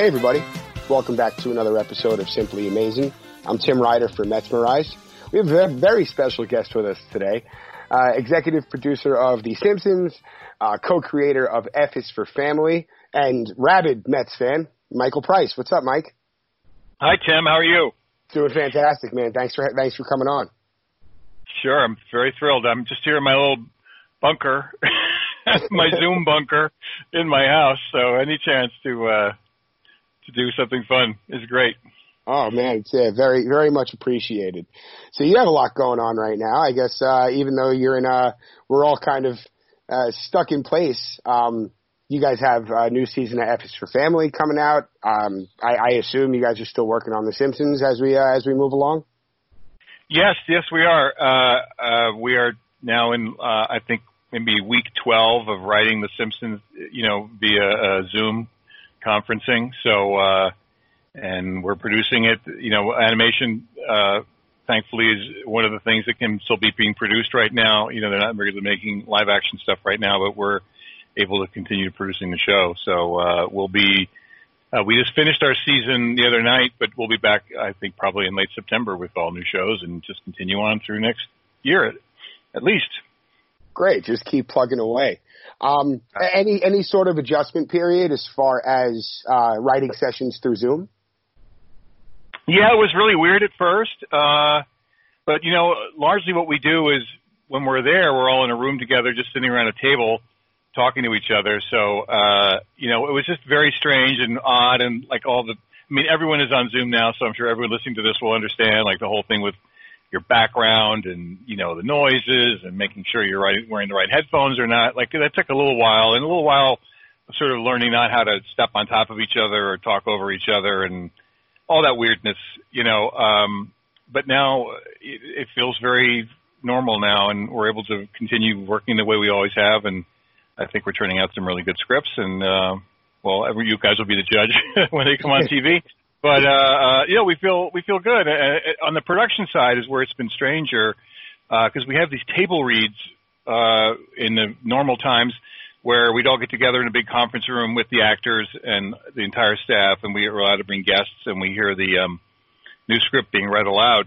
Hey, everybody. Welcome back to another episode of Simply Amazing. I'm Tim Ryder for Metsmerized. We have a very special guest with us today. Uh, executive producer of The Simpsons, uh, co-creator of F is for Family, and rabid Mets fan, Michael Price. What's up, Mike? Hi, Tim. How are you? Doing fantastic, man. Thanks for thanks for coming on. Sure, I'm very thrilled. I'm just here in my little bunker, my Zoom bunker in my house. So any chance to uh, to do something fun is great. Oh man, it's uh, very very much appreciated. So you have a lot going on right now. I guess uh, even though you're in a, we're all kind of uh, stuck in place. Um, you guys have a new season of F is for Family coming out. Um, I, I assume you guys are still working on The Simpsons as we uh, as we move along. Yes, yes, we are. Uh, uh, we are now in, uh, I think, maybe week 12 of writing The Simpsons, you know, via uh, Zoom conferencing. So, uh, and we're producing it. You know, animation, uh, thankfully, is one of the things that can still be being produced right now. You know, they're not really making live action stuff right now, but we're able to continue producing the show. So uh, we'll be. Uh, we just finished our season the other night, but we'll be back, I think, probably in late September with all new shows and just continue on through next year at, at least. Great, just keep plugging away. Um, any any sort of adjustment period as far as uh, writing sessions through Zoom? Yeah, it was really weird at first, uh, but you know, largely what we do is when we're there, we're all in a room together, just sitting around a table talking to each other. So, uh, you know, it was just very strange and odd and like all the, I mean, everyone is on Zoom now, so I'm sure everyone listening to this will understand like the whole thing with your background and, you know, the noises and making sure you're right, wearing the right headphones or not. Like that took a little while and a little while sort of learning not how to step on top of each other or talk over each other and all that weirdness, you know, um, but now it, it feels very normal now and we're able to continue working the way we always have and, I think we're turning out some really good scripts, and uh, well, every, you guys will be the judge when they come on TV. But uh, uh, you know, we feel we feel good. Uh, uh, on the production side is where it's been stranger because uh, we have these table reads uh, in the normal times where we'd all get together in a big conference room with the actors and the entire staff, and we are allowed to bring guests, and we hear the um, new script being read aloud.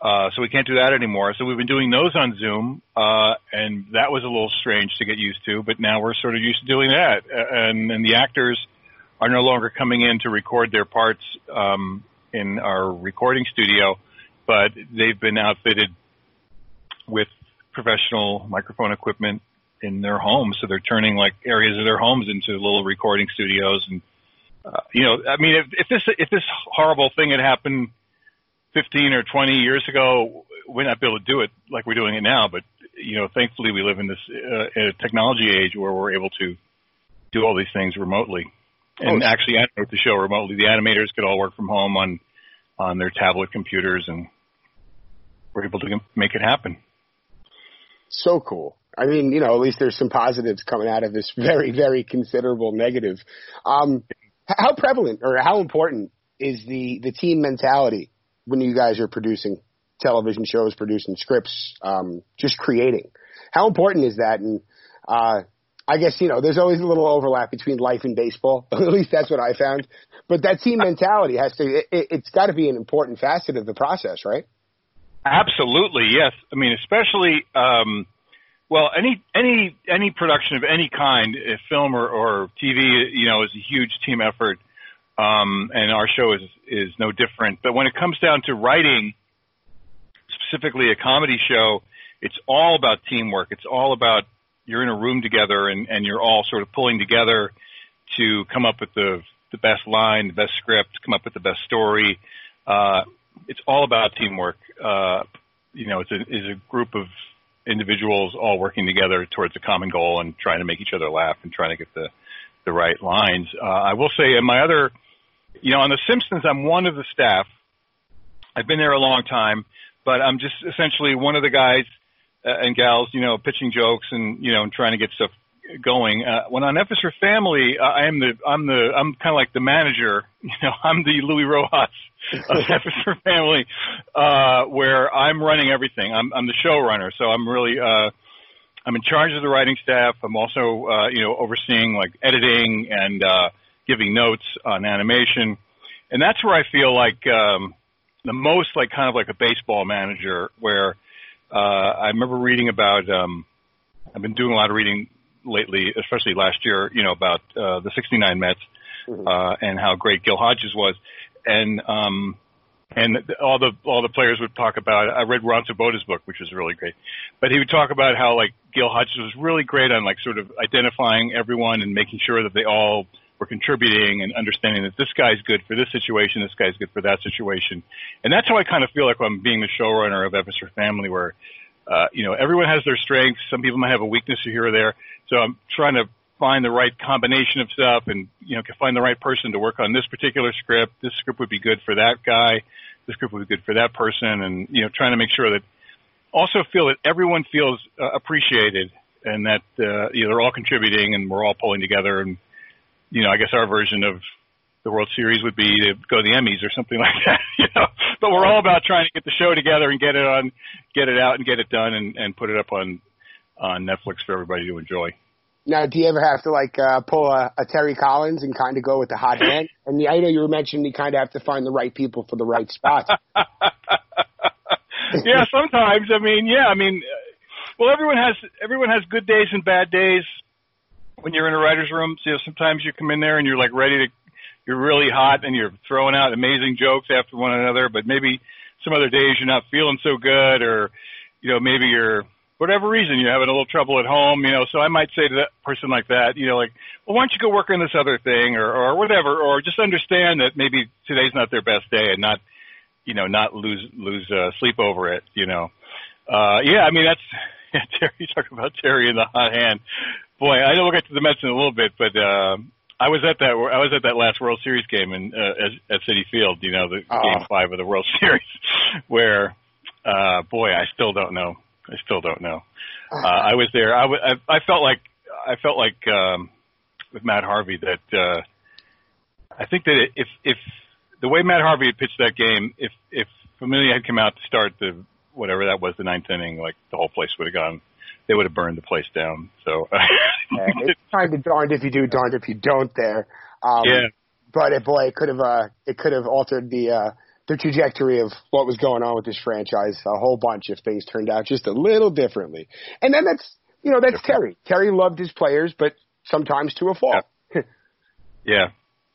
Uh, so we can't do that anymore. So we've been doing those on Zoom, uh, and that was a little strange to get used to. But now we're sort of used to doing that, and, and the actors are no longer coming in to record their parts um, in our recording studio, but they've been outfitted with professional microphone equipment in their homes. So they're turning like areas of their homes into little recording studios. And uh, you know, I mean, if, if this if this horrible thing had happened 15 or 20 years ago, we're not be able to do it like we're doing it now. But you know, thankfully, we live in this uh, technology age where we're able to do all these things remotely and oh, actually animate the show remotely. The animators could all work from home on on their tablet computers, and we're able to make it happen. So cool. I mean, you know, at least there's some positives coming out of this very, very considerable negative. Um, how prevalent or how important is the the team mentality when you guys are producing television shows, producing scripts, um, just creating. How important is that? And uh, I guess you know, there's always a little overlap between life and baseball. At least that's what I found. But that team mentality has to. It, it's got to be an important facet of the process, right? Absolutely, yes. I mean, especially. Um, well, any any any production of any kind, film or, or TV, you know, is a huge team effort um, and our show is is no different. But when it comes down to writing, specifically a comedy show, it's all about teamwork. It's all about you're in a room together and, and you're all sort of pulling together to come up with the the best line, the best script, come up with the best story. Uh, it's all about teamwork. Uh, you know, it's a, it's a group of individuals all working together towards a common goal and trying to make each other laugh and trying to get the the right lines. Uh, I will say, in my other you know, on The Simpsons, I'm one of the staff. I've been there a long time, but I'm just essentially one of the guys and gals, you know, pitching jokes and you know, and trying to get stuff going. Uh, when on for Family, uh, I am the I'm the I'm kind of like the manager. You know, I'm the Luis Rojas of for Family, uh, where I'm running everything. I'm I'm the showrunner, so I'm really uh, I'm in charge of the writing staff. I'm also uh, you know overseeing like editing and uh, giving notes on animation, and that's where I feel like um, the most like kind of like a baseball manager. Where uh, I remember reading about. Um, I've been doing a lot of reading lately, especially last year. You know about uh, the '69 Mets mm-hmm. uh, and how great Gil Hodges was, and um, and all the all the players would talk about. I read Ron Swoboda's book, which was really great, but he would talk about how like Gil Hodges was really great on like sort of identifying everyone and making sure that they all were contributing and understanding that this guy's good for this situation, this guy's good for that situation, and that's how I kind of feel like I'm being the showrunner of F is for Family, where uh, you know everyone has their strengths. Some people might have a weakness here or there, so I'm trying to find the right combination of stuff and you know can find the right person to work on this particular script. This script would be good for that guy this group would be good for that person, and you know, trying to make sure that also feel that everyone feels uh, appreciated and that uh, you know they're all contributing and we're all pulling together. And you know, I guess our version of the World Series would be to go to the Emmys or something like that. You know, but we're all about trying to get the show together and get it on, get it out and get it done and, and put it up on on Netflix for everybody to enjoy. Now, do you ever have to like uh, pull a, a Terry Collins and kind of go with the hot hand? And I know you were mentioning you kind of have to find the right people for the right spots. yeah, sometimes. I mean, yeah, I mean, well, everyone has everyone has good days and bad days. When you're in a writer's room, so, you know, sometimes you come in there and you're like ready to, you're really hot and you're throwing out amazing jokes after one another. But maybe some other days you're not feeling so good, or you know, maybe you're whatever reason you're having a little trouble at home, you know, so I might say to that person like that, you know, like, well, why don't you go work on this other thing or, or whatever, or just understand that maybe today's not their best day and not, you know, not lose, lose, uh, sleep over it, you know. Uh, yeah, I mean, that's, yeah, Terry, you talk about Terry in the hot hand. Boy, I know we'll get to the Mets in a little bit, but, uh, I was at that. I was at that last World Series game in uh, at, at Citi Field. You know, the uh game five of the World Series, where, uh, boy, I still don't know I still don't know. Uh, I was there. I, w- I, I felt like I felt like um, with Matt Harvey that uh, I think that if if the way Matt Harvey had pitched that game, if if Familia had come out to start the whatever that was the ninth inning, like the whole place would have gone. They would have burned the place down. So yeah, it's kind of darned if you do, darned if you don't. There. Um, yeah. But it, boy, it could have uh, it could have altered the uh, the trajectory of what was going on with this franchise a whole bunch if things turned out just a little differently. And then that's you know that's Terry. Terry loved his players, but sometimes to a fault. Yeah.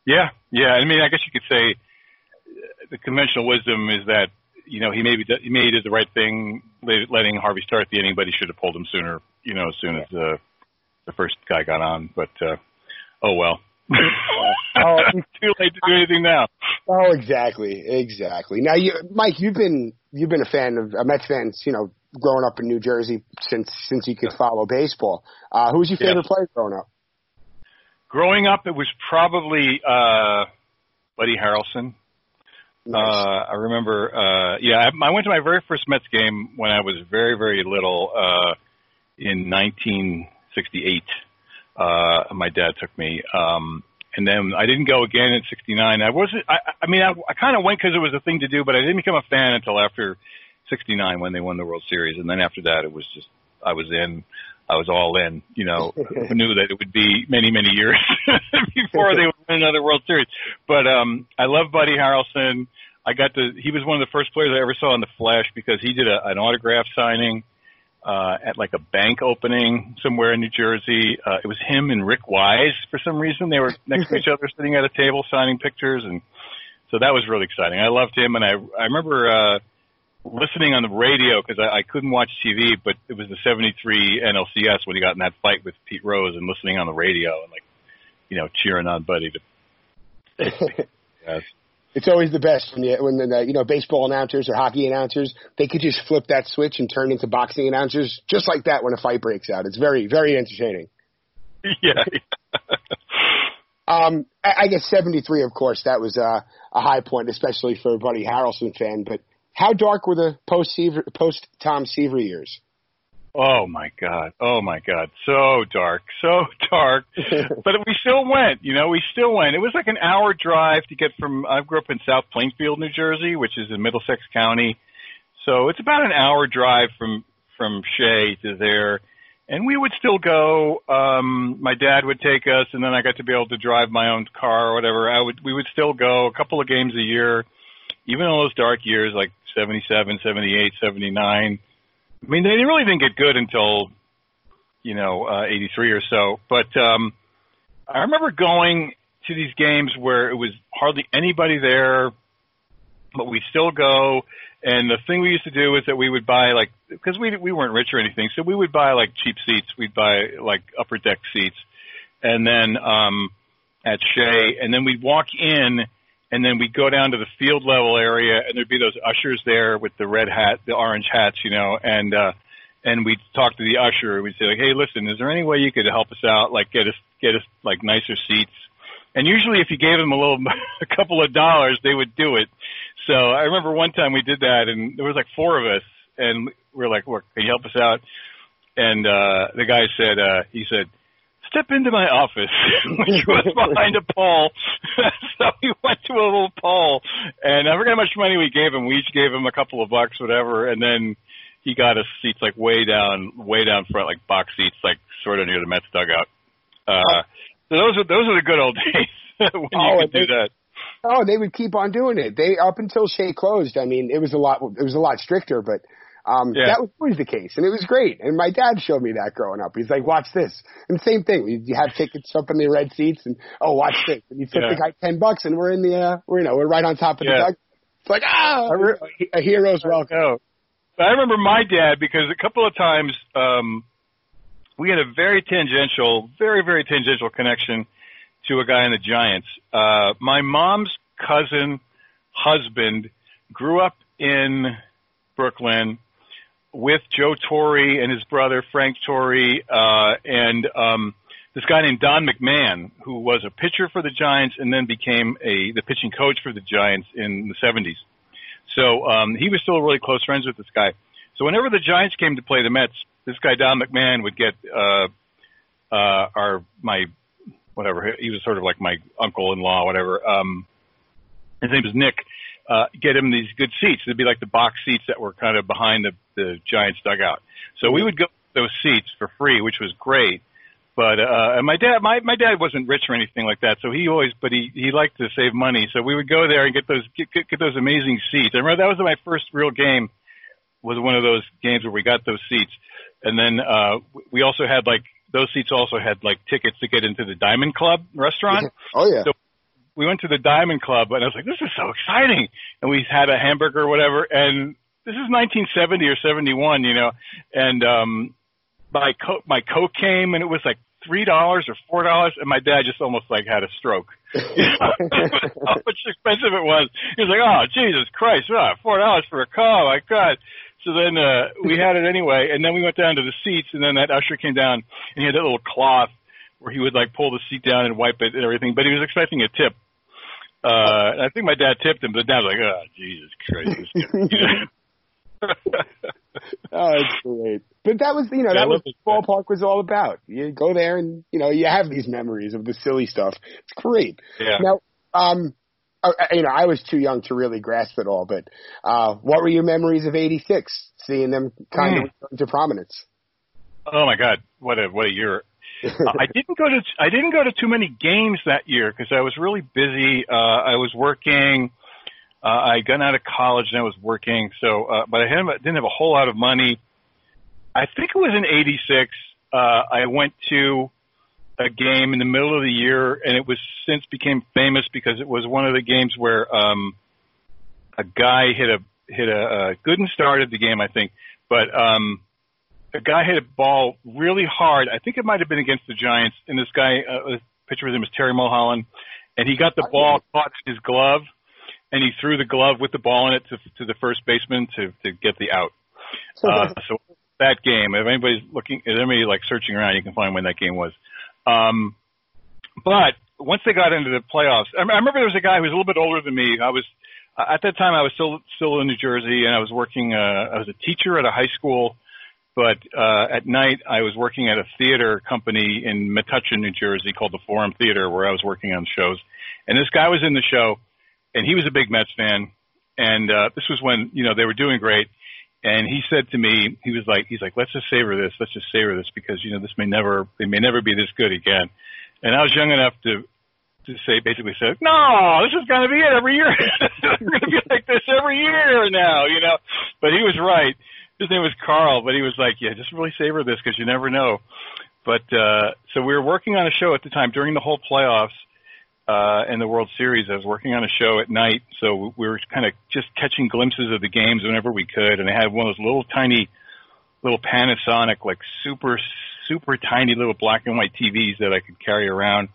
yeah, yeah, I mean, I guess you could say uh, the conventional wisdom is that you know he maybe he maybe did the right thing letting Harvey start the inning, but he should have pulled him sooner. You know, as soon as the the first guy got on. But uh, oh well. oh, it's too late to do anything now. Oh, exactly, exactly. Now, you, Mike, you've been you've been a fan of a Mets fan, you know, growing up in New Jersey since since you could follow baseball. Uh, who was your favorite player growing up? Growing up, it was probably uh, Buddy Harrelson. Uh, I remember, uh, yeah, I, I went to my very first Mets game when I was very, very little uh, in 1968. Uh, my dad took me. Um, and then I didn't go again in '69. I wasn't. I, I mean, I, I kind of went because it was a thing to do, but I didn't become a fan until after '69 when they won the World Series, and then after that, it was just I was in. I was all in. You know, knew that it would be many, many years before they would win another World Series. But um, I love Buddy Harrelson. I got to. He was one of the first players I ever saw in the flesh because he did a, an autograph signing uh, at like a bank opening somewhere in New Jersey. Uh, it was him and Rick Wise for some reason. They were next to each other, sitting at a table signing pictures, and so that was really exciting. I loved him, and I I remember uh, listening on the radio because I, I couldn't watch TV, but it was the '73 NLCS when he got in that fight with Pete Rose, and listening on the radio and like you know cheering on Buddy to. yes it's always the best when you, when the you know baseball announcers or hockey announcers they could just flip that switch and turn into boxing announcers just like that when a fight breaks out. It's very very entertaining. Yeah. um, I, I guess seventy three, of course, that was uh, a high point, especially for a Buddy Harrelson fan. But how dark were the post post Tom Seaver years? Oh my god. Oh my god. So dark. So dark. but we still went, you know, we still went. It was like an hour drive to get from I grew up in South Plainfield, New Jersey, which is in Middlesex County. So it's about an hour drive from from Shea to there. and we would still go. Um, my dad would take us, and then I got to be able to drive my own car or whatever. I would we would still go a couple of games a year, even in those dark years like '77, '78, '79. I mean, they really didn't get good until you know uh, '83 or so. But um, I remember going to these games where it was hardly anybody there, but we still go. And the thing we used to do is that we would buy like because we we weren't rich or anything, so we would buy like cheap seats. We'd buy like upper deck seats, and then um, at Shea, and then we'd walk in, and then we'd go down to the field level area, and there'd be those ushers there with the red hat, the orange hats, you know, and uh, and we'd talk to the usher. And we'd say like, hey, listen, is there any way you could help us out, like get us get us like nicer seats? And usually, if you gave them a little, a couple of dollars, they would do it. So I remember one time we did that, and there was like four of us, and we were like, "Look, can you help us out?" And uh, the guy said, uh, "He said, step into my office, which was behind a pole." so we went to a little pole, and I forget how much money we gave him. We each gave him a couple of bucks, whatever, and then he got us seats like way down, way down front, like box seats, like sort of near the Mets dugout. Uh, so those are those are the good old days when Oh, you could they- do that. Oh, they would keep on doing it. They up until Shea closed. I mean, it was a lot. It was a lot stricter, but um, Yeah. that was always the case, and it was great. And my dad showed me that growing up. He's like, "Watch this," and same thing. We you have tickets up in the red seats, and oh, watch this. And you tip Yeah. the guy ten bucks, and we're in the, uh, we're you know, we're right on top of Yeah. the dug. It's like ah, a hero's welcome. No. I remember my dad because a couple of times um we had a very tangential, very, very tangential connection to a guy in the Giants. Uh my mom's cousin husband grew up in Brooklyn with Joe Torre and his brother Frank Torre, uh and um this guy named Don McMahon, who was a pitcher for the Giants and then became a the pitching coach for the Giants in the seventies. So um, he was still really close friends with this guy. So whenever the Giants came to play the Mets, this guy Don McMahon would get uh, uh, our my whatever he was sort of like my uncle-in-law, whatever. Um, his name was Nick. Uh, get him these good seats. They'd be like the box seats that were kind of behind the, the Giants dugout. So we would go those seats for free, which was great. But uh and my dad my my dad wasn't rich or anything like that, so he always but he he liked to save money. So we would go there and get those get get, get those amazing seats. I remember that was my first real game was one of those games where we got those seats. And then uh we also had like those seats also had like tickets to get into the Diamond Club restaurant. Oh yeah. So we went to the Diamond Club and I was like, this is so exciting. And we had a hamburger or whatever. And this is 1970 or 71, you know, and, um, my coke, my coke came and it was like three dollars or four dollars and my dad just almost like had a stroke. How much expensive it was. He was like, Oh Jesus Christ, oh, four dollars for a car, my God. So then uh we had it anyway and then we went down to the seats and then that usher came down and he had that little cloth where he would like pull the seat down and wipe it and everything, but he was expecting a tip. Uh, I think my dad tipped him, but dad was like, "Oh, Jesus Christ!" Oh, it's great. But that was, you know, Yeah, that was what ballpark was all about. You go there and, you know, you have these memories of the silly stuff. It's great. yeah. Now, um, uh, you know, I was too young to really grasp it all, but, uh, what were your memories of 86, seeing them kind of Mm. come to prominence? Oh my God, what a what a year! I didn't go to I didn't go to too many games that year because I was really busy. Uh, I was working. Uh, I got out of college and I was working. So, uh, but I hadn't, didn't have a whole lot of money. I think it was in '86. Uh, I went to a game in the middle of the year, and it was since became famous because it was one of the games where um, a guy hit a hit a uh, Gooden started the game, I think, but um, a guy hit a ball really hard. I think it might have been against the Giants, and this guy, uh, the pitcher with him was Terry Mulholland, and he got the ball caught in his glove, and he threw the glove with the ball in it to, to the first baseman to to get the out. Uh, so that game, if anybody's looking, if anybody like searching around, you can find when that game was. Um, but once they got into the playoffs, I, I remember there was a guy who was a little bit older than me. I was at that time I was still still in New Jersey, and I was working. Uh, I was a teacher at a high school, but uh, at night I was working at a theater company in Metuchen, New Jersey, called the Forum Theater, where I was working on shows. And this guy was in the show, and he was a big Mets fan. And uh, this was when you know they were doing great. and he said to me, he was like, he's like, let's just savor this, let's just savor this because you know this may never, it may never be this good again. And I was young enough to to say basically said, no, this is going to be it every year. it's going to be like this every year now, you know. But he was right. His name was Carl, but he was like, yeah, just really savor this because you never know. But uh, so we were working on a show at the time during the whole playoffs uh, and the World Series. I was working on a show at night, so we were kind of just catching glimpses of the games whenever we could. And I had one of those little tiny, little Panasonic, like super, super tiny little black and white TVs that I could carry around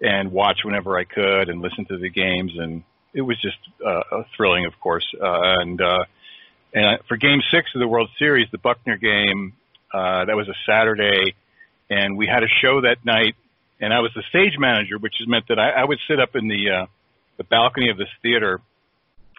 and watch whenever I could and listen to the games. And it was just uh, thrilling, of course. Uh, and uh, and for Game Six of the World Series, the Buckner game, uh, that was a Saturday and we had a show that night, and I was the stage manager, which meant that I, I would sit up in the uh, the balcony of this theater,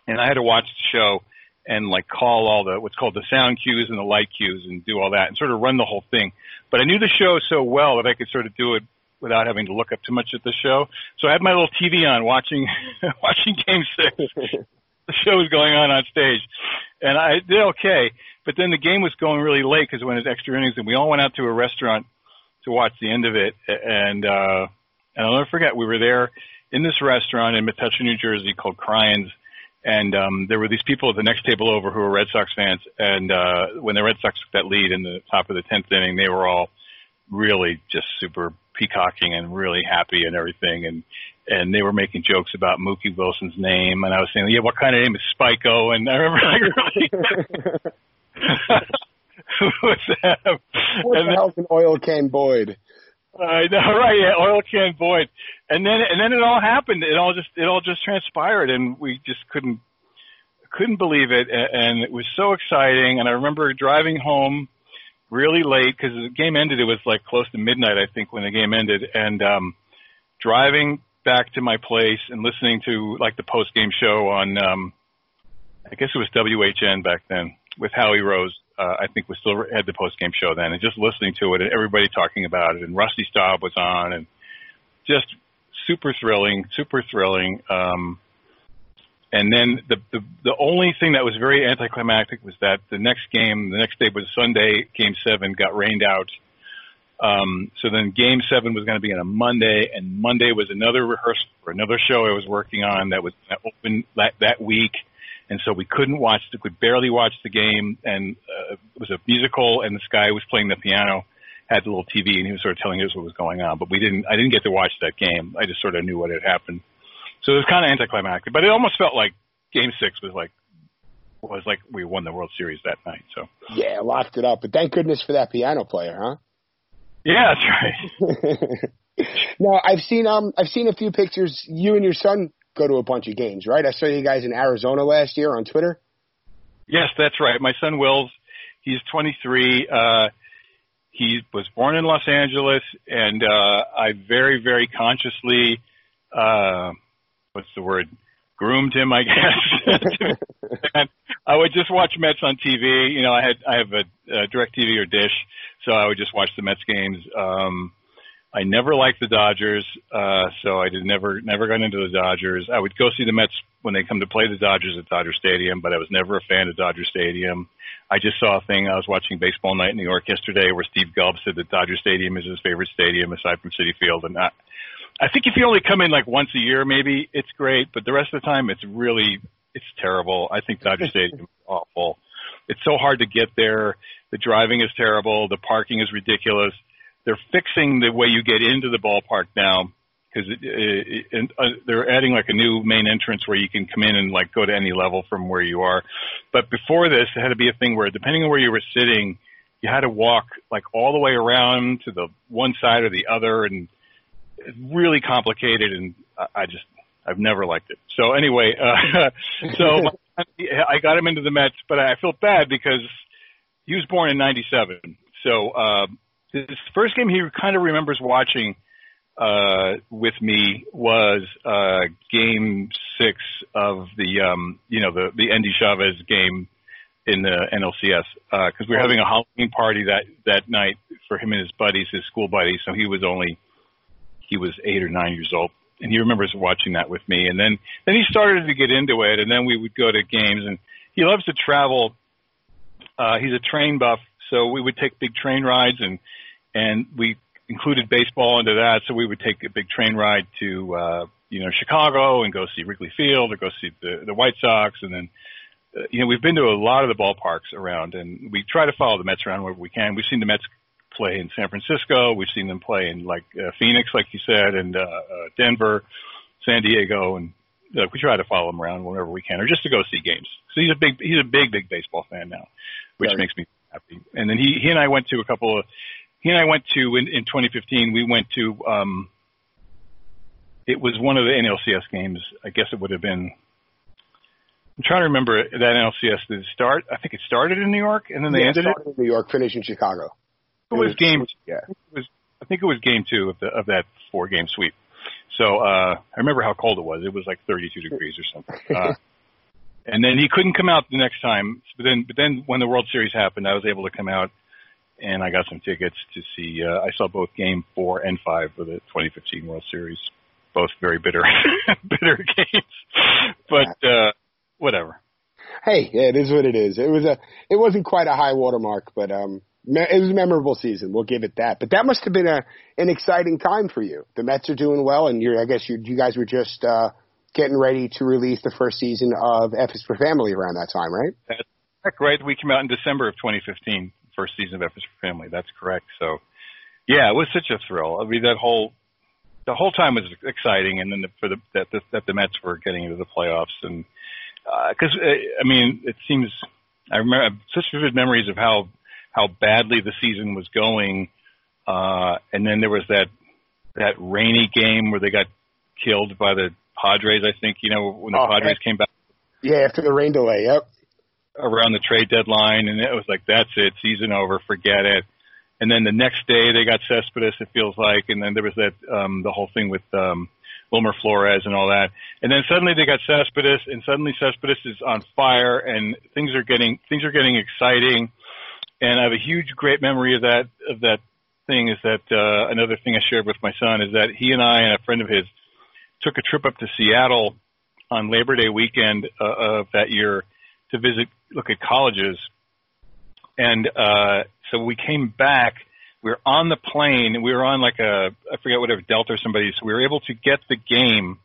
and I had to watch the show and like call all the what's called the sound cues and the light cues and do all that and sort of run the whole thing. But I knew the show so well that I could sort of do it without having to look up too much at the show. So I had my little TV on watching watching Game Six. The show was going on on stage, and I did okay. But then the game was going really late because it went as extra innings, and we all went out to a restaurant to watch the end of it. And uh, and I'll never forget, we were there in this restaurant in Metuchen, New Jersey called Cryans. And um, there were these people at the next table over who were Red Sox fans. And uh, when the Red Sox took that lead in the top of the 10th inning, they were all really just super peacocking and really happy and everything. And and they were making jokes about Mookie Wilson's name. And I was saying, yeah, what kind of name is Spiko? And I remember like really. What's that? What and the hell's an oil can Boyd? I know, right? Yeah, oil can Boyd. And then and then it all happened. It all just it all just transpired, and we just couldn't couldn't believe it. And it was so exciting. And I remember driving home really late because the game ended. It was like close to midnight, I think, when the game ended. And um, driving back to my place and listening to like the post game show on, um, I guess it was WHN back then with Howie Rose uh, I think we still had the post game show then, and just listening to it and everybody talking about it, and Rusty Staub was on, and just super thrilling, super thrilling. Um, and then the, the the only thing that was very anticlimactic was that the next game, the next day was Sunday, Game Seven, got rained out. Um, so then Game Seven was going to be on a Monday, and Monday was another rehearsal for another show I was working on that was open that that week and so we couldn't watch, we could barely watch the game, and uh, it was a musical, and this guy was playing the piano had the little TV, and he was sort of telling us what was going on, but we didn't, I didn't get to watch that game. I just sort of knew what had happened. So it was kind of anticlimactic, but it almost felt like Game Six was like was like we won the World Series that night. So yeah, locked it up. But thank goodness for that piano player, huh? Yeah, that's right. now I've seen um I've seen a few pictures. You and your son go to a bunch of games, right? I saw you guys in Arizona last year on Twitter. Yes, that's right. My son Wills, he's 23. Uh, he was born in Los Angeles, and uh, I very, very consciously, uh, what's the word, groomed him, I guess. and I would just watch Mets on TV. You know, I had I have a, a Direct TV or Dish, so I would just watch the Mets games. Um, I never liked the Dodgers, uh, so I did never never got into the Dodgers. I would go see the Mets when they come to play the Dodgers at Dodger Stadium, but I was never a fan of Dodger Stadium. I just saw a thing. I was watching Baseball Night in New York yesterday, where Steve Gelbs said that Dodger Stadium is his favorite stadium aside from Citi Field, and I, I think if you only come in like once a year, maybe it's great, but the rest of the time, it's really it's terrible. I think Dodger Stadium is awful. It's so hard to get there. The driving is terrible. The parking is ridiculous they're fixing the way you get into the ballpark now because it, uh, they're adding like a new main entrance where you can come in and like go to any level from where you are. But before this, it had to be a thing where depending on where you were sitting, you had to walk like all the way around to the one side or the other, and really complicated. And I just I've never liked it. So anyway, uh, so I got him into the Mets, but I felt bad because he was born in '97. So uh, his first game he kind of remembers watching uh, with me was uh, Game Six of the um, you know the the Endy Chavez game in the NLCS because uh, we were having a Halloween party that that night for him and his buddies, his school buddies. So he was only he was eight or nine years old, and he remembers watching that with me. And then then he started to get into it, and then we would go to games, and he loves to travel Uh, he's a train buff, so we would take big train rides, and and we included baseball into that. So we would take a big train ride to uh, you know Chicago and go see Wrigley Field or go see the the White Sox, and then uh, you know we've been to a lot of the ballparks around, and we try to follow the Mets around wherever we can. We've seen the Mets play in San Francisco. We've seen them play in like uh, Phoenix, like you said, and uh, uh, Denver, San Diego, and uh, we try to follow him around whenever we can, or just to go see games. So he's a big he's a big big baseball fan now, which right. makes me happy. And then he he and I went to a couple of he and I went to in, in 2015. We went to um, it was one of the NLCS games. I guess it would have been. I'm trying to remember that NLCS did it start. I think it started in New York and then they yeah, ended it. in New York, finished in Chicago. It, it was, was game. Yeah, it was. I think it was game two of the of that four game sweep. So uh, I remember how cold it was. It was like 32 degrees or something. Uh, and then he couldn't come out the next time. But then, but then when the World Series happened, I was able to come out, and I got some tickets to see. Uh, I saw both Game Four and Five of the 2015 World Series. Both very bitter, bitter games. But uh, whatever. Hey, yeah, it is what it is. It was a, it wasn't quite a high watermark, but um, it was a memorable season. We'll give it that. But that must have been a an exciting time for you. The Mets are doing well, and you're I guess you you guys were just uh, getting ready to release the first season of F is for Family around that time, right? That's correct. Right, we came out in December of 2015, first season of F is for Family. That's correct. So, yeah, it was such a thrill. I mean, that whole the whole time was exciting, and then the, for the that the, that the Mets were getting into the playoffs, and because uh, uh, I mean, it seems I remember such vivid memories of how how badly the season was going, uh, and then there was that that rainy game where they got killed by the Padres, I think, you know, when the oh, Padres came back. Yeah, after the rain delay, yep. Around the trade deadline, and it was like, that's it, season over, forget it. And then the next day they got Cespedes, it feels like, and then there was that um the whole thing with um Wilmer Flores and all that. And then suddenly they got Cespedes, and suddenly Cespedes is on fire, and things are getting things are getting exciting. And I have a huge, great memory of that of that thing. Is that uh, another thing I shared with my son? Is that he and I and a friend of his took a trip up to Seattle on Labor Day weekend uh, of that year to visit, look at colleges, and uh, so we came back. We were on the plane. We were on like a I forget whatever Delta or somebody. So we were able to get the game.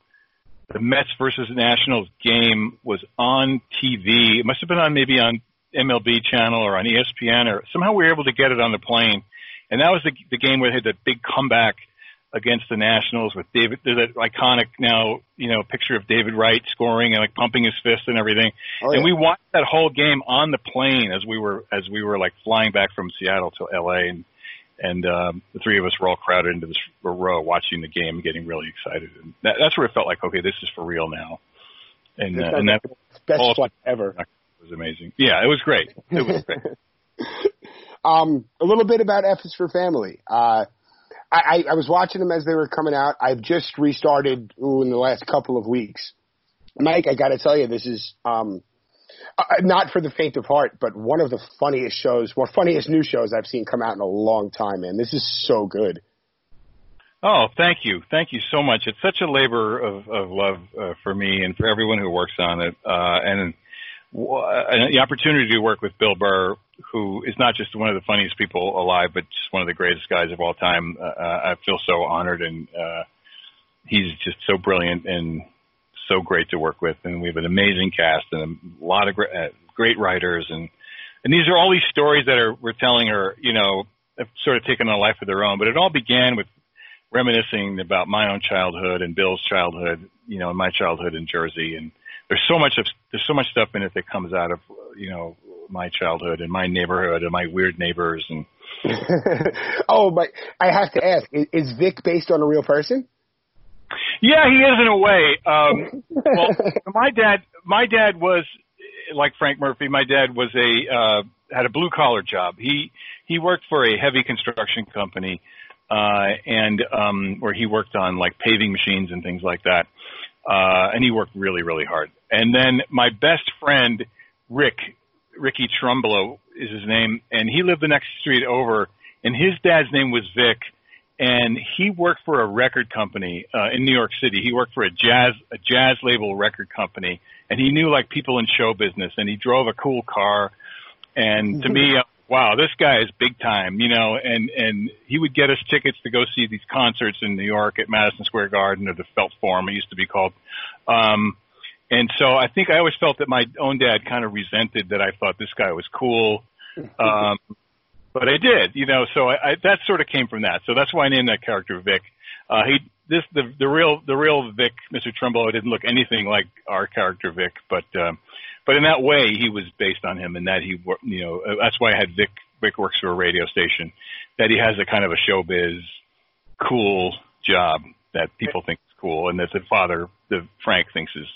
The Mets versus Nationals game was on TV. It must have been on maybe on MLB channel or on ESPN or somehow we were able to get it on the plane. And that was the the game where they had the big comeback against the Nationals with David. There's that iconic now, you know, picture of David Wright scoring and like pumping his fist and everything. Oh, yeah. And we watched that whole game on the plane as we were as we were like flying back from Seattle to LA, and and um, the three of us were all crowded into this row watching the game, and getting really excited. And that, that's where it felt like, okay, this is for real now. And uh, and that best fun ever was amazing. Yeah, it was great. It was great. um, a little bit about F is for Family. Uh, I, I I was watching them as they were coming out. I've just restarted ooh, in the last couple of weeks. Mike, I got to tell you, this is um, uh, not for the faint of heart, but one of the funniest shows, or funniest new shows I've seen come out in a long time. Man, this is so good. Oh, thank you, thank you so much. It's such a labor of, of love uh, for me and for everyone who works on it, uh, and, and the opportunity to work with Bill Burr who is not just one of the funniest people alive, but just one of the greatest guys of all time. Uh, uh, I feel so honored, and uh, he's just so brilliant and so great to work with. And we have an amazing cast and a lot of great, uh, great writers, and and these are all these stories that are we're telling are you know have sort of taken on a life of their own. But it all began with reminiscing about my own childhood and Bill's childhood, you know, and my childhood in Jersey, and there's so much of there's so much stuff in it that comes out of you know my childhood and my neighborhood and my weird neighbors and. oh, but I have to ask: is, is Vic based on a real person? Yeah, he is in a way. Um, well, my dad, my dad was like Frank Murphy. My dad was a uh, had a blue collar job. He he worked for a heavy construction company, uh, and um, where he worked on like paving machines and things like that. Uh, and he worked really, really hard. And then my best friend Rick Ricky Trumbolo is his name, and he lived the next street over. And his dad's name was Vic, and he worked for a record company uh, in New York City. He worked for a jazz a jazz label record company, and he knew like people in show business, and he drove a cool car. And to me, wow, this guy is big time, you know, and and he would get us tickets to go see these concerts in New York at Madison Square Garden or the Felt Forum, it used to be called. Um and so I think I always felt that my own dad kind of resented that I thought this guy was cool. Um but I did, you know, so I, I that sort of came from that. So that's why I named that character Vic. Uh he this the the real the real Vic, Mr. Trumbo didn't look anything like our character Vic, but um but in that way he was based on him and that he you know uh, that's why I had Vic Vic works for a radio station that he has a kind of a showbiz cool job that people think is cool and that the father the Frank thinks is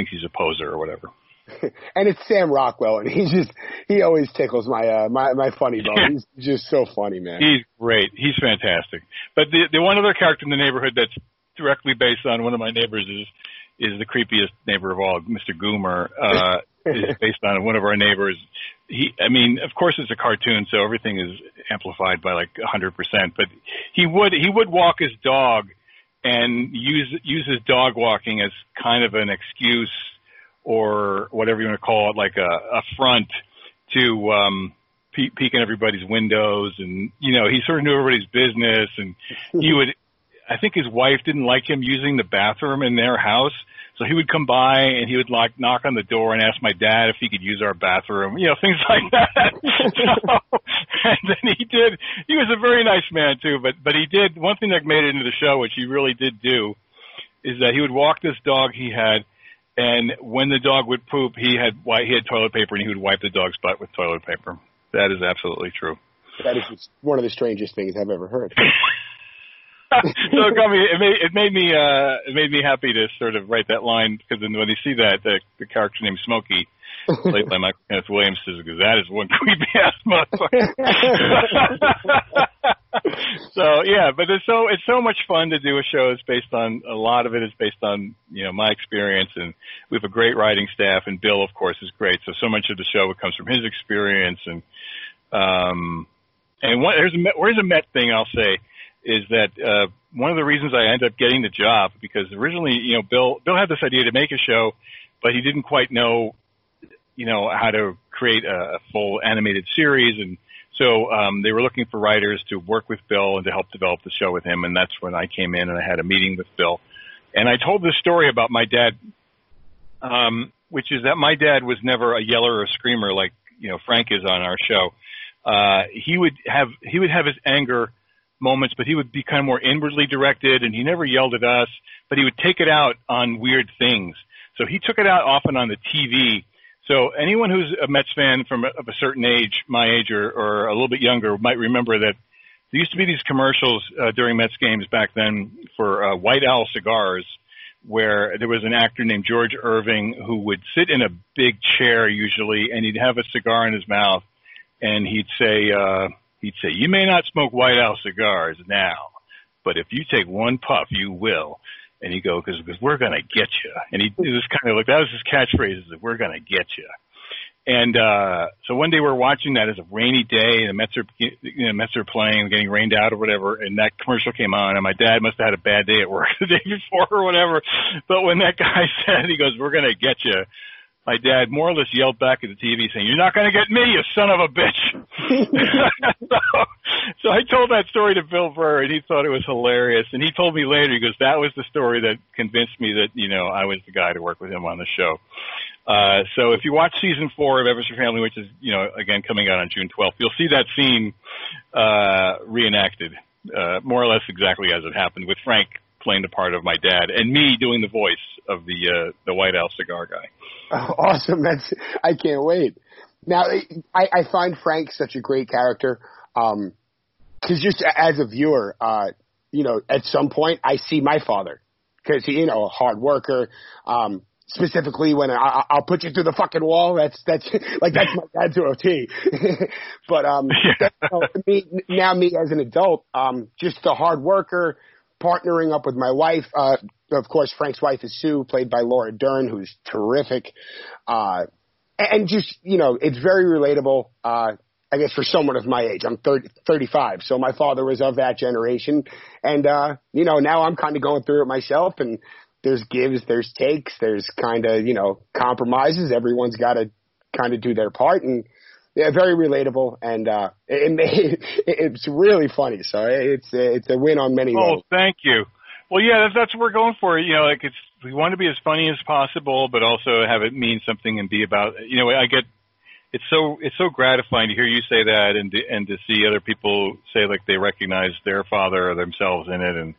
thinks he's a poser or whatever. and it's Sam Rockwell, and he's just he always tickles my uh, my my funny bone. He's just so funny, man. He's great. He's fantastic. But the the one other character in the neighborhood that's directly based on one of my neighbors is is the creepiest neighbor of all, Mr. Goomer. Uh, is based on one of our neighbors. He, I mean, of course it's a cartoon, so everything is amplified by like a hundred percent. But he would he would walk his dog and use use his dog walking as kind of an excuse or whatever you want to call it, like a, a front to um, pe- peek in everybody's windows, and you know he sort of knew everybody's business, and he would. I think his wife didn't like him using the bathroom in their house, so he would come by and he would like knock on the door and ask my dad if he could use our bathroom, you know, things like that. so, and then he did. He was a very nice man too, but but he did one thing that made it into the show, which he really did do, is that he would walk this dog he had and when the dog would poop, he had he had toilet paper, and he would wipe the dog's butt with toilet paper. That is absolutely true. That is one of the strangest things I've ever heard. so it got me. It made it made me uh, it made me happy to sort of write that line because then when you see that the, the character named Smokey, played by Michael Kenneth Williams, says that is one creepy ass motherfucker. so yeah, but it's so it's so much fun to do a show. It's based on a lot of it is based on you know my experience, and we have a great writing staff, and Bill of course is great. So so much of the show comes from his experience, and um, and what, there's a where's a Met thing I'll say is that uh, one of the reasons I ended up getting the job because originally you know Bill Bill had this idea to make a show, but he didn't quite know you know how to create a, a full animated series. And so um, they were looking for writers to work with Bill and to help develop the show with him, and that's when I came in and I had a meeting with Bill, and I told this story about my dad, um, which is that my dad was never a yeller or a screamer like you know Frank is on our show. Uh, he would have he would have his anger moments, but he would be kind of more inwardly directed, and he never yelled at us, but he would take it out on weird things. So he took it out often on the TV so anyone who's a Mets fan from of a certain age, my age or, or a little bit younger, might remember that there used to be these commercials uh, during Mets games back then for uh, White Owl cigars, where there was an actor named George Irving who would sit in a big chair usually, and he'd have a cigar in his mouth, and he'd say, uh, he'd say, "You may not smoke White Owl cigars now, but if you take one puff, you will." and he'd go, because we're gonna get you. And he was kind of like that was his catchphrase, is we're gonna get you. And uh so one day we're watching that as a rainy day, and the Mets are you know Mets are playing, getting rained out or whatever, and that commercial came on, and my dad must have had a bad day at work the day before or whatever. But when that guy said, he goes, "We're gonna get you," my dad more or less yelled back at the TV saying, "You're not going to get me, you son of a bitch." so, so I told that story to Bill Burr, and he thought it was hilarious. And he told me later, he goes, "That was the story that convinced me that you know I was the guy to work with him on the show." Uh, so if you watch season four of F is for Family, which is you know again coming out on June 12th, you'll see that scene uh, reenacted, uh, more or less exactly as it happened, with Frank playing the part of my dad and me doing the voice of the uh, the White Owl cigar guy. Oh, awesome! That's I can't wait. Now I, I find Frank such a great character um, just as a viewer, uh, you know, at some point I see my father because he, you know, a hard worker. Um, specifically when I, I'll put you through the fucking wall. That's that's like that's my dad to a T. but um, that's, you know, me now me as an adult, um, just a hard worker, partnering up with my wife. Uh, of course, Frank's wife is Sue, played by Laura Dern, who's terrific. Uh, and just, you know, it's very relatable. Uh, I guess for someone of my age, I'm 30, 35. So my father was of that generation. And, uh, you know, now I'm kind of going through it myself and there's gives, there's takes, there's kind of, you know, compromises. Everyone's got to kind of do their part. And yeah, very relatable, and uh, it, it, it's really funny. So it's it's a win on many oh, levels. thank you. Well, yeah, that's, that's what we're going for. You know, like it's we want to be as funny as possible, but also have it mean something and be about. You know, I get it's so it's so gratifying to hear you say that and to, and to see other people say like they recognize their father or themselves in it, and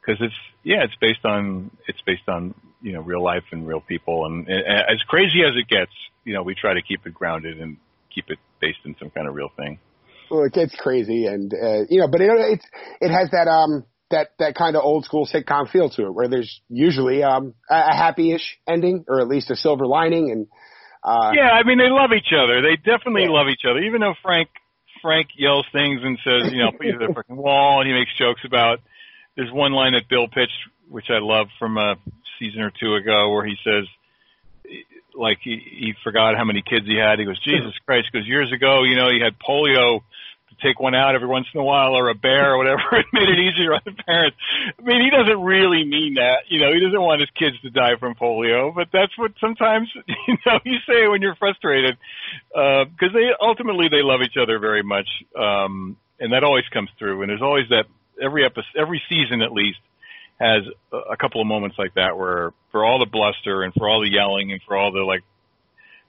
because it's yeah, it's based on it's based on you know real life and real people, and, and as crazy as it gets, you know, we try to keep it grounded and keep it based in some kind of real thing. Well, it gets crazy, and uh, you know, but it it's it has that um that that kind of old school sitcom feel to it, where there's usually um a, a happy-ish ending or at least a silver lining, and uh, yeah, I mean they love each other. They definitely yeah. love each other, even though Frank Frank yells things and says, you know, please the freaking wall, and he makes jokes about. There's one line that Bill pitched, which I love from a season or two ago, where he says, like he he forgot how many kids he had. He goes, Jesus Christ, because years ago, you know, he had polio to take one out every once in a while or a bear or whatever. It made it easier on the parents. I mean, he doesn't really mean that. You know, he doesn't want his kids to die from polio, but that's what sometimes, you know, you say when you're frustrated, uh, they ultimately they love each other very much. Um, and that always comes through. And there's always that every episode, every season at least has a couple of moments like that where for all the bluster and for all the yelling and for all the like,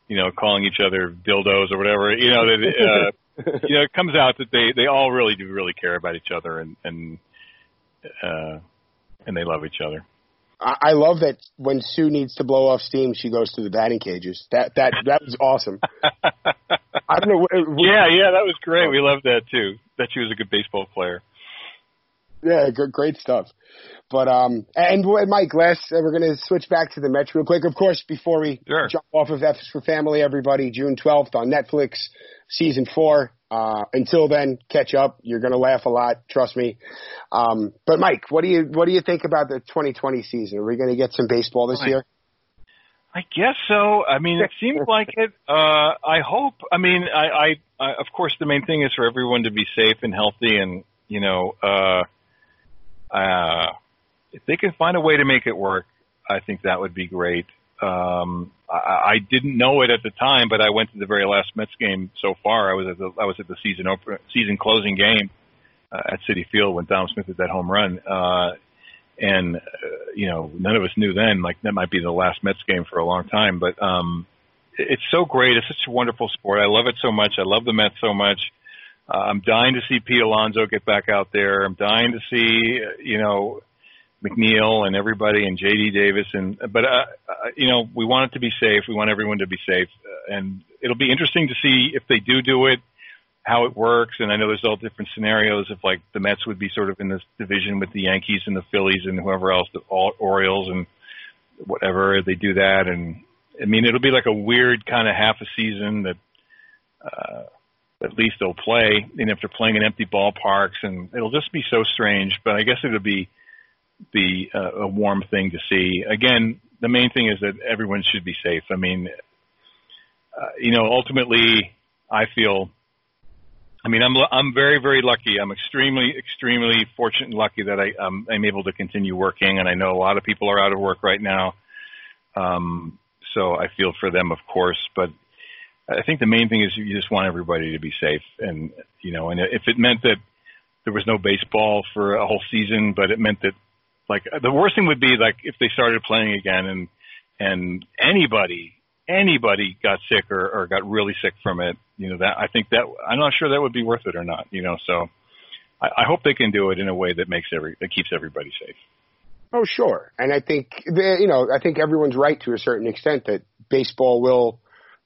you know, calling each other dildos or whatever, you know, that, uh, you know, it comes out that they they all really do really care about each other and and uh, and they love each other. I love that when Sue needs to blow off steam, she goes to the batting cages. That that that was awesome. I don't know. yeah, yeah, that was great. We loved that too. That she was a good baseball player. Yeah, great stuff. But um, and Mike, last uh, we're going to switch back to the Mets real quick. Of course, before we sure. jump off of F for Family, everybody, June twelfth on Netflix season four. Uh, until then, catch up. You're going to laugh a lot, trust me. Um, but Mike, what do you what do you think about the 2020 season? Are we going to get some baseball this year? I guess so. I mean, it seems like it. Uh, I hope. I mean, I, I, I, of course, the main thing is for everyone to be safe and healthy, and you know, uh, uh, if they can find a way to make it work, I think that would be great. Um, I, I didn't know it at the time, but I went to the very last Mets game so far. I was at the I was at the season open, season closing game uh, at Citi Field when Dom Smith hit that home run. Uh, and uh, you know, none of us knew then like that might be the last Mets game for a long time. But um, it's so great. It's such a wonderful sport. I love it so much. I love the Mets so much. Uh, I'm dying to see Pete Alonso get back out there. I'm dying to see you know McNeil and everybody and JD Davis and but uh, uh, you know we want it to be safe. We want everyone to be safe, uh, and it'll be interesting to see if they do do it, how it works. And I know there's all different scenarios. If like the Mets would be sort of in this division with the Yankees and the Phillies and whoever else, the Orioles and whatever they do that. And I mean it'll be like a weird kind of half a season that. Uh, at least they'll play, and if they're playing in empty ballparks, and it'll just be so strange. But I guess it'll be be a, a warm thing to see. Again, the main thing is that everyone should be safe. I mean, uh, you know, ultimately, I feel. I mean, I'm I'm very very lucky. I'm extremely extremely fortunate and lucky that I um, I'm able to continue working, and I know a lot of people are out of work right now. Um, so I feel for them, of course, but I think the main thing is you just want everybody to be safe, and you know, and if it meant that there was no baseball for a whole season, but it meant that like the worst thing would be like if they started playing again and and anybody anybody got sick or, or got really sick from it, you know that I think that I'm not sure that would be worth it or not. You know, so I, I hope they can do it in a way that makes every that keeps everybody safe. Oh, sure, and I think you know I think everyone's right to a certain extent that baseball will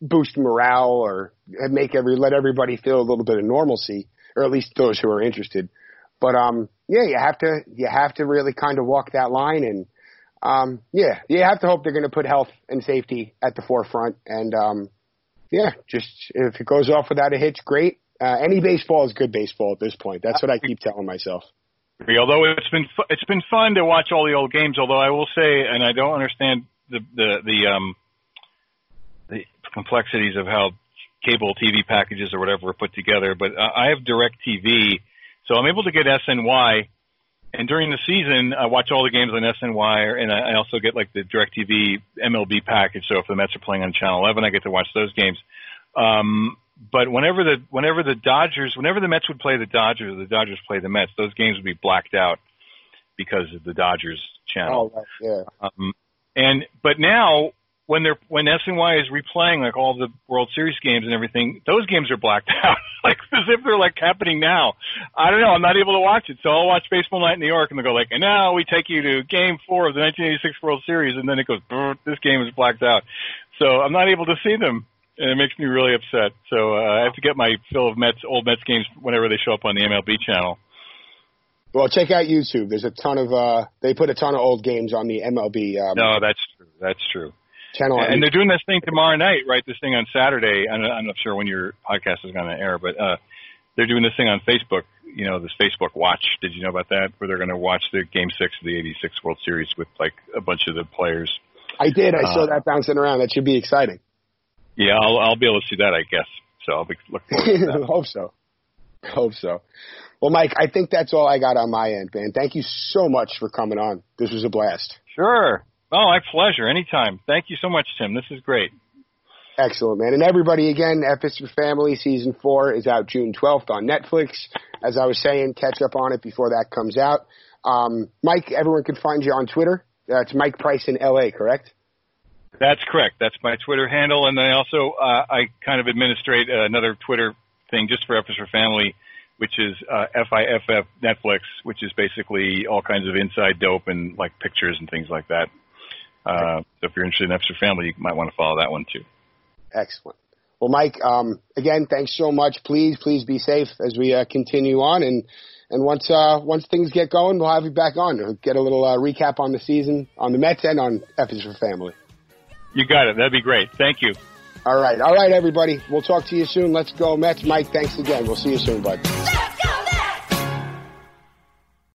boost morale or make every let everybody feel a little bit of normalcy, or at least those who are interested. But um, yeah, you have to you have to really kind of walk that line, and um, yeah, you have to hope they're going to put health and safety at the forefront. And um, yeah, just if it goes off without a hitch, great. Uh, any baseball is good baseball at this point. That's what I keep telling myself. Although it's been it's been fun to watch all the old games. Although I will say, and I don't understand the the the um complexities of how cable TV packages or whatever are put together. But uh, I have Direct TV so I'm able to get SNY, and during the season, I watch all the games on SNY, and I also get like the DirecTV MLB package. So if the Mets are playing on Channel 11, I get to watch those games. Um, but whenever the whenever the Dodgers, whenever the Mets would play the Dodgers, the Dodgers play the Mets, those games would be blacked out because of the Dodgers channel. Oh, yeah. Um, and but now when they're when SNY is replaying like all the World Series games and everything, those games are blacked out, like as if they're like happening now. I don't know. I'm not able to watch it, so I'll watch Baseball Night in New York, and they go like, and now we take you to Game Four of the 1986 World Series, and then it goes, this game is blacked out. So I'm not able to see them, and it makes me really upset. So uh, I have to get my fill of Mets old Mets games whenever they show up on the MLB channel. Well, check out YouTube. There's a ton of uh they put a ton of old games on the MLB. Um, no, that's true. That's true. Channel and they're doing this thing tomorrow night, right? This thing on Saturday. I'm, I'm not sure when your podcast is going to air, but uh, they're doing this thing on Facebook. You know, this Facebook Watch. Did you know about that? Where they're going to watch the Game Six of the '86 World Series with like a bunch of the players. I did. I uh, saw that bouncing around. That should be exciting. Yeah, I'll I'll be able to see that, I guess. So I'll be looking forward to that. Hope so. Hope so. Well, Mike, I think that's all I got on my end, man. Thank you so much for coming on. This was a blast. Sure. Oh, my pleasure. Anytime. Thank you so much, Tim. This is great. Excellent, man. And everybody, again, for Family Season 4 is out June 12th on Netflix. As I was saying, catch up on it before that comes out. Um, Mike, everyone can find you on Twitter. It's Mike Price in LA, correct? That's correct. That's my Twitter handle. And then I also, uh, I kind of administrate another Twitter thing just for for Family which is uh, FIFF Netflix, which is basically all kinds of inside dope and like pictures and things like that. Uh, so if you're interested in F is for Family, you might want to follow that one too. Excellent. Well, Mike, um, again, thanks so much. Please, please be safe as we uh, continue on, and and once uh, once things get going, we'll have you back on. We'll get a little uh, recap on the season on the Mets and on for Family. You got it. That'd be great. Thank you. All right, all right, everybody. We'll talk to you soon. Let's go, Mets. Mike, thanks again. We'll see you soon, bud.